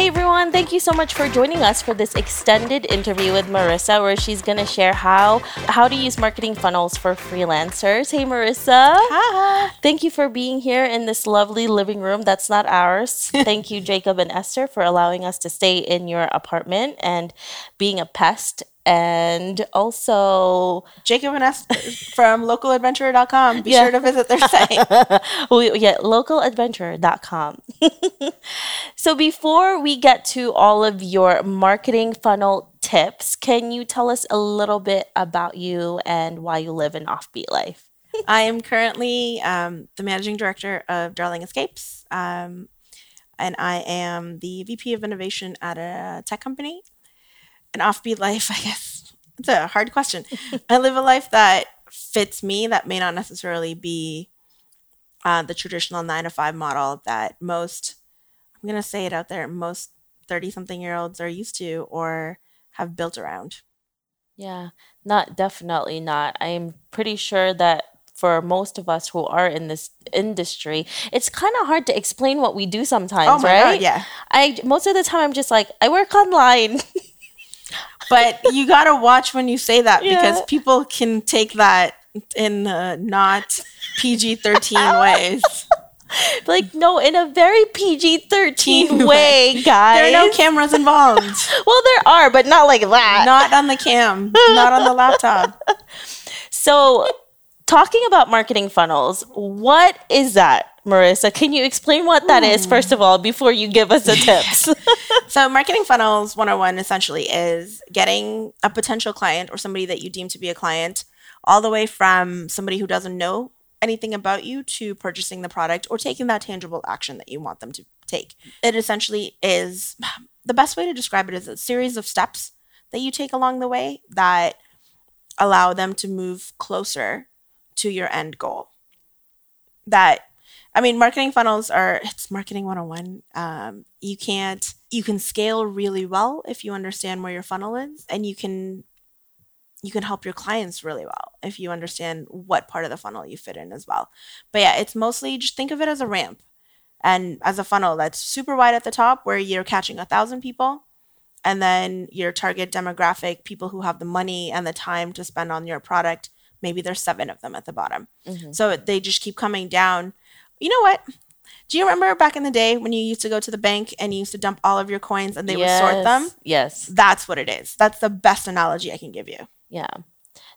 Hey everyone, thank you so much for joining us for this extended interview with Marissa where she's going to share how how to use marketing funnels for freelancers. Hey Marissa. Hi. Thank you for being here in this lovely living room that's not ours. thank you Jacob and Esther for allowing us to stay in your apartment and being a pest and also Jacob and Esther from localadventurer.com. Be yeah. sure to visit their site. we, yeah, localadventurer.com. so before we get to all of your marketing funnel tips, can you tell us a little bit about you and why you live an offbeat life? I am currently um, the managing director of Darling Escapes. Um, and I am the VP of innovation at a tech company an offbeat life, I guess it's a hard question. I live a life that fits me that may not necessarily be uh, the traditional nine to five model that most, I'm going to say it out there, most 30 something year olds are used to or have built around. Yeah, not definitely not. I am pretty sure that for most of us who are in this industry, it's kind of hard to explain what we do sometimes, oh right? God, yeah. I most of the time I'm just like, I work online. but you got to watch when you say that yeah. because people can take that in uh, not PG 13 ways. like no in a very pg-13 way guys there are no cameras involved. Well there are but not like that. Not on the cam. Not on the laptop. So talking about marketing funnels what is that Marissa, can you explain what that is hmm. first of all before you give us the tips? so, marketing funnels 101 essentially is getting a potential client or somebody that you deem to be a client all the way from somebody who doesn't know anything about you to purchasing the product or taking that tangible action that you want them to take. It essentially is the best way to describe it is a series of steps that you take along the way that allow them to move closer to your end goal. That I mean, marketing funnels are it's marketing 101. Um, you can't you can scale really well if you understand where your funnel is, and you can you can help your clients really well if you understand what part of the funnel you fit in as well. But yeah, it's mostly just think of it as a ramp and as a funnel that's super wide at the top where you're catching a thousand people and then your target demographic people who have the money and the time to spend on your product maybe there's seven of them at the bottom mm-hmm. so they just keep coming down you know what? Do you remember back in the day when you used to go to the bank and you used to dump all of your coins and they yes. would sort them? Yes. That's what it is. That's the best analogy I can give you. Yeah.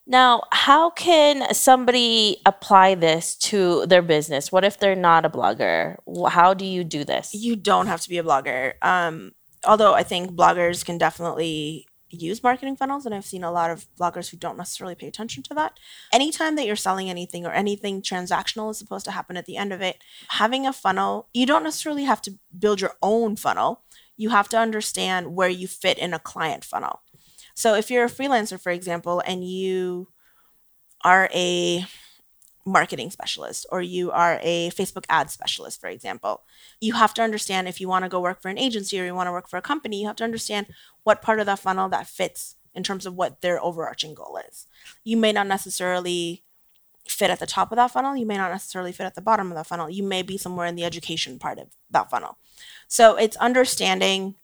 Now, how can somebody apply this to their business? What if they're not a blogger? How do you do this? You don't have to be a blogger. Um, although I think bloggers can definitely use marketing funnels and I've seen a lot of bloggers who don't necessarily pay attention to that. Anytime that you're selling anything or anything transactional is supposed to happen at the end of it, having a funnel, you don't necessarily have to build your own funnel. You have to understand where you fit in a client funnel. So if you're a freelancer for example and you are a marketing specialist or you are a Facebook ad specialist, for example, you have to understand if you want to go work for an agency or you want to work for a company, you have to understand what part of that funnel that fits in terms of what their overarching goal is. You may not necessarily fit at the top of that funnel. You may not necessarily fit at the bottom of that funnel. You may be somewhere in the education part of that funnel. So it's understanding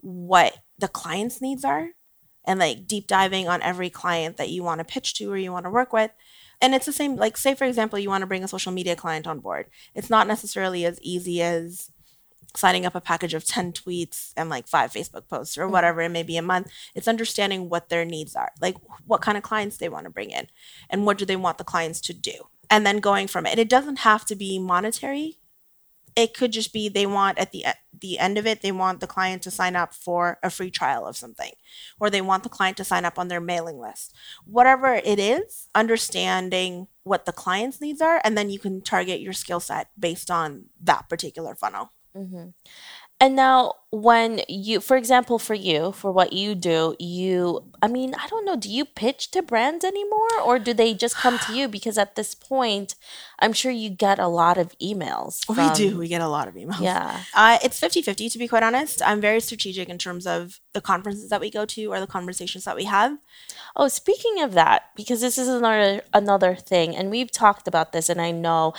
what the client's needs are and like deep diving on every client that you want to pitch to or you want to work with and it's the same like say for example you want to bring a social media client on board. It's not necessarily as easy as signing up a package of 10 tweets and like five facebook posts or mm-hmm. whatever it may be a month. It's understanding what their needs are like what kind of clients they want to bring in and what do they want the clients to do and then going from it. It doesn't have to be monetary it could just be they want at the the end of it they want the client to sign up for a free trial of something or they want the client to sign up on their mailing list. Whatever it is understanding what the client's needs are and then you can target your skill set based on that particular funnel mm-hmm. And now, when you, for example, for you, for what you do, you, I mean, I don't know, do you pitch to brands anymore or do they just come to you? Because at this point, I'm sure you get a lot of emails. we do. We get a lot of emails. Yeah. Uh, it's 50 50, to be quite honest. I'm very strategic in terms of the conferences that we go to or the conversations that we have. Oh, speaking of that, because this is another another thing, and we've talked about this, and I know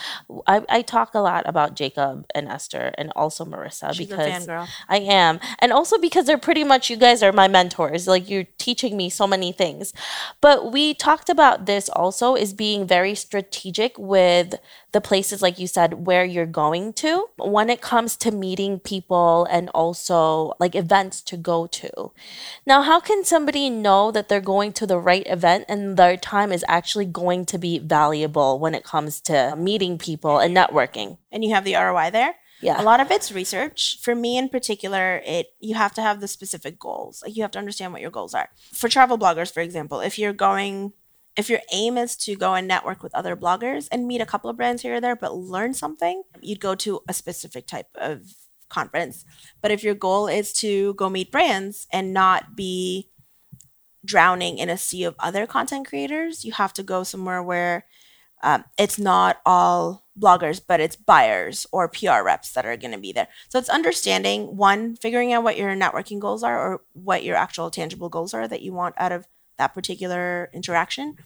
I, I talk a lot about Jacob and Esther and also Marissa She's because. I am, and also because they're pretty much you guys are my mentors. Like you're teaching me so many things, but we talked about this also is being very strategic with the places, like you said, where you're going to when it comes to meeting people and also like events to go to. Now, how can somebody know that they're going to the right event and their time is actually going to be valuable when it comes to meeting people and networking? And you have the ROI there. Yeah. A lot of it's research. For me in particular, it you have to have the specific goals. Like you have to understand what your goals are. For travel bloggers, for example, if you're going if your aim is to go and network with other bloggers and meet a couple of brands here or there, but learn something, you'd go to a specific type of conference. But if your goal is to go meet brands and not be drowning in a sea of other content creators, you have to go somewhere where um, it's not all bloggers, but it's buyers or PR reps that are going to be there. So it's understanding one, figuring out what your networking goals are or what your actual tangible goals are that you want out of that particular interaction.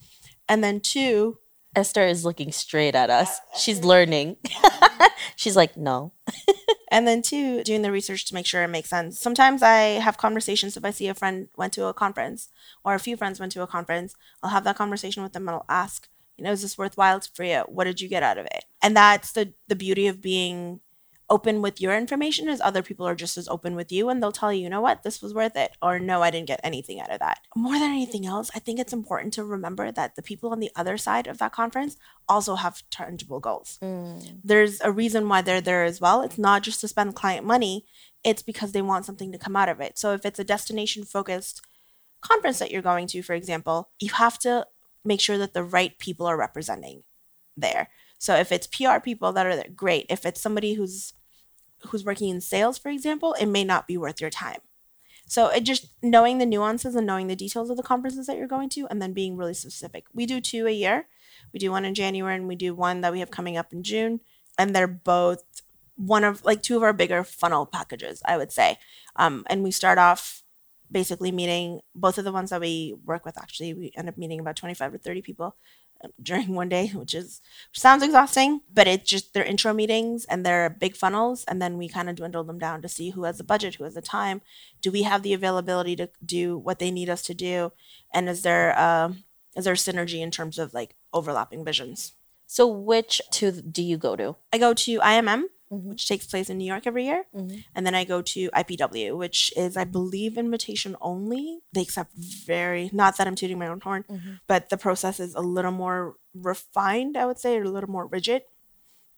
And then two, Esther is looking straight at us. She's learning. She's like, no. and then two, doing the research to make sure it makes sense. Sometimes I have conversations if I see a friend went to a conference or a few friends went to a conference, I'll have that conversation with them and I'll ask, you know, is this worthwhile for you? What did you get out of it? And that's the the beauty of being open with your information as other people are just as open with you and they'll tell you, you know what, this was worth it, or no, I didn't get anything out of that. More than anything else, I think it's important to remember that the people on the other side of that conference also have tangible goals. Mm. There's a reason why they're there as well. It's not just to spend client money, it's because they want something to come out of it. So if it's a destination focused conference that you're going to, for example, you have to make sure that the right people are representing there. So if it's PR people that are there, great. If it's somebody who's who's working in sales, for example, it may not be worth your time. So it just knowing the nuances and knowing the details of the conferences that you're going to, and then being really specific. We do two a year. We do one in January, and we do one that we have coming up in June, and they're both one of like two of our bigger funnel packages, I would say. Um, and we start off basically meeting both of the ones that we work with. Actually, we end up meeting about 25 or 30 people during one day, which is which sounds exhausting, but it's just their intro meetings and they're big funnels, and then we kind of dwindle them down to see who has the budget, who has the time, do we have the availability to do what they need us to do, and is there um, is there synergy in terms of like overlapping visions? So, which two do you go to? I go to IMM, Mhm. which takes place in New York every year, Mhm. and then I go to IPW, which is I believe invitation only. They accept very not that I'm tooting my own horn, Mhm. but the process is a little more refined, I would say, or a little more rigid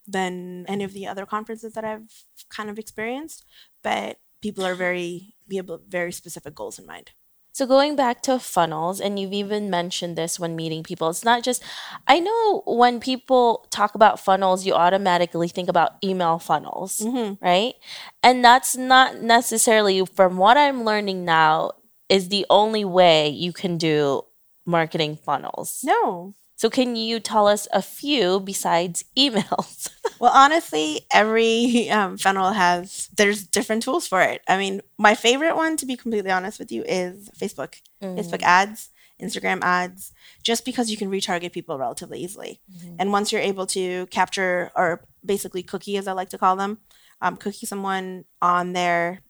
than any of the other conferences that I've kind of experienced. But people are very be able very specific goals in mind. So going back to funnels, and you've even mentioned this when meeting people, it's not just, I know when people talk about funnels, you automatically think about email funnels, Mm-hmm. right? And that's not necessarily, from what I'm learning now, is the only way you can do marketing funnels. No. So can you tell us a few besides emails? Well, honestly, every um, funnel has there's different tools for it. I mean, my favorite one, to be completely honest with you, is Facebook. Facebook ads, Instagram ads, just because you can retarget people relatively easily. And once you're able to capture, or basically cookie, as I like to call them, um, cookie someone on their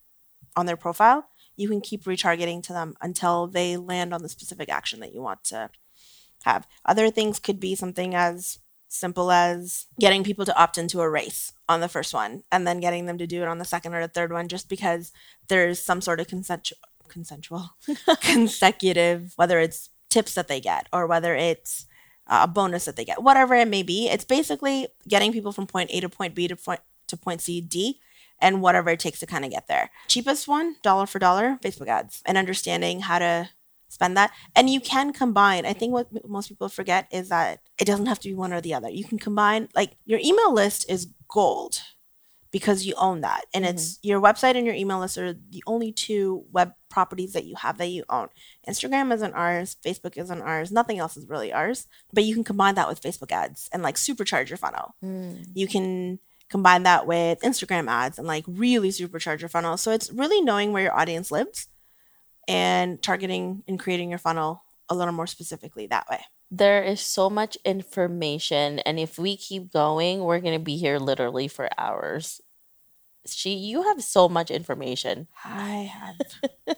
on their profile, you can keep retargeting to them until they land on the specific action that you want to have. Other things could be something as simple as getting people to opt into a race on the first one and then getting them to do it on the second or the third one just because there's some sort of consensual consensual consecutive whether it's tips that they get or whether it's uh, a bonus that they get whatever it may be. It's basically getting people from point A to point B to point to point C D and whatever it takes to kind of get there. Cheapest one dollar for dollar Facebook ads and understanding how to spend that and you can combine i think what m- most people forget is that it doesn't have to be one or the other you can combine like your email list is gold because you own that. And it's mm-hmm. your website and your email list are the only two web properties that you have that you own. Instagram isn't ours, Facebook isn't ours, nothing else is really ours. But you can combine that with Facebook ads and like supercharge your funnel. Mm. You can combine that with Instagram ads and like really supercharge your funnel. So it's really knowing where your audience lives and targeting and creating your funnel a little more specifically that way. There is so much information, and if we keep going, we're gonna be here literally for hours. She, you have so much information. I have.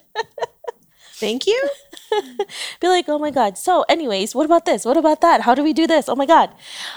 Thank you. Be like, oh my god. So, anyways, what about this? What about that? How do we do this? Oh my god.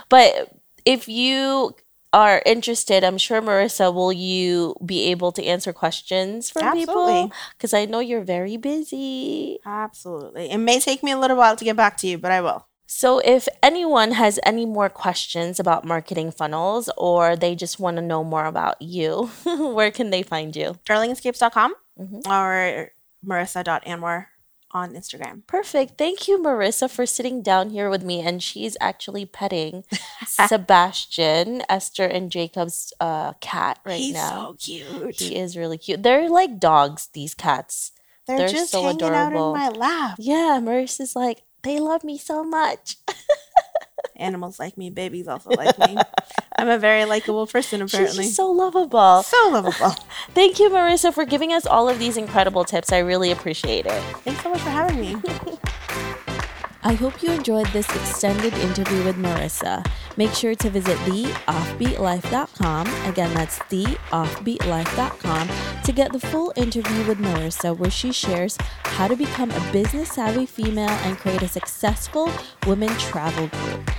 But if you are interested, I'm sure Marissa will you be able to answer questions from people because I know you're very busy. Absolutely. It may take me a little while to get back to you, but I will. So, if anyone has any more questions about marketing funnels or they just want to know more about you, where can they find you? darlingescapes.com mm-hmm. or marissa.anwar on Instagram. Perfect. Thank you, Marissa, for sitting down here with me. And she's actually petting Sebastian, Esther, and Jacob's uh, cat right He's now. so cute. He is really cute. They're like dogs, these cats. They're, they're just so hanging adorable. out in my lap. Yeah, Marissa's like, they love me so much. Animals like me, babies also like me. I'm a very likable person, apparently. just so lovable. so lovable. Thank you, Marissa, for giving us all of these incredible tips. I really appreciate it. Thanks so much for having me. I hope you enjoyed this extended interview with Marissa. Make sure to visit theoffbeatlife.com. Again, that's theoffbeatlife.com to get the full interview with Marissa, where she shares how to become a business savvy female and create a successful women travel group.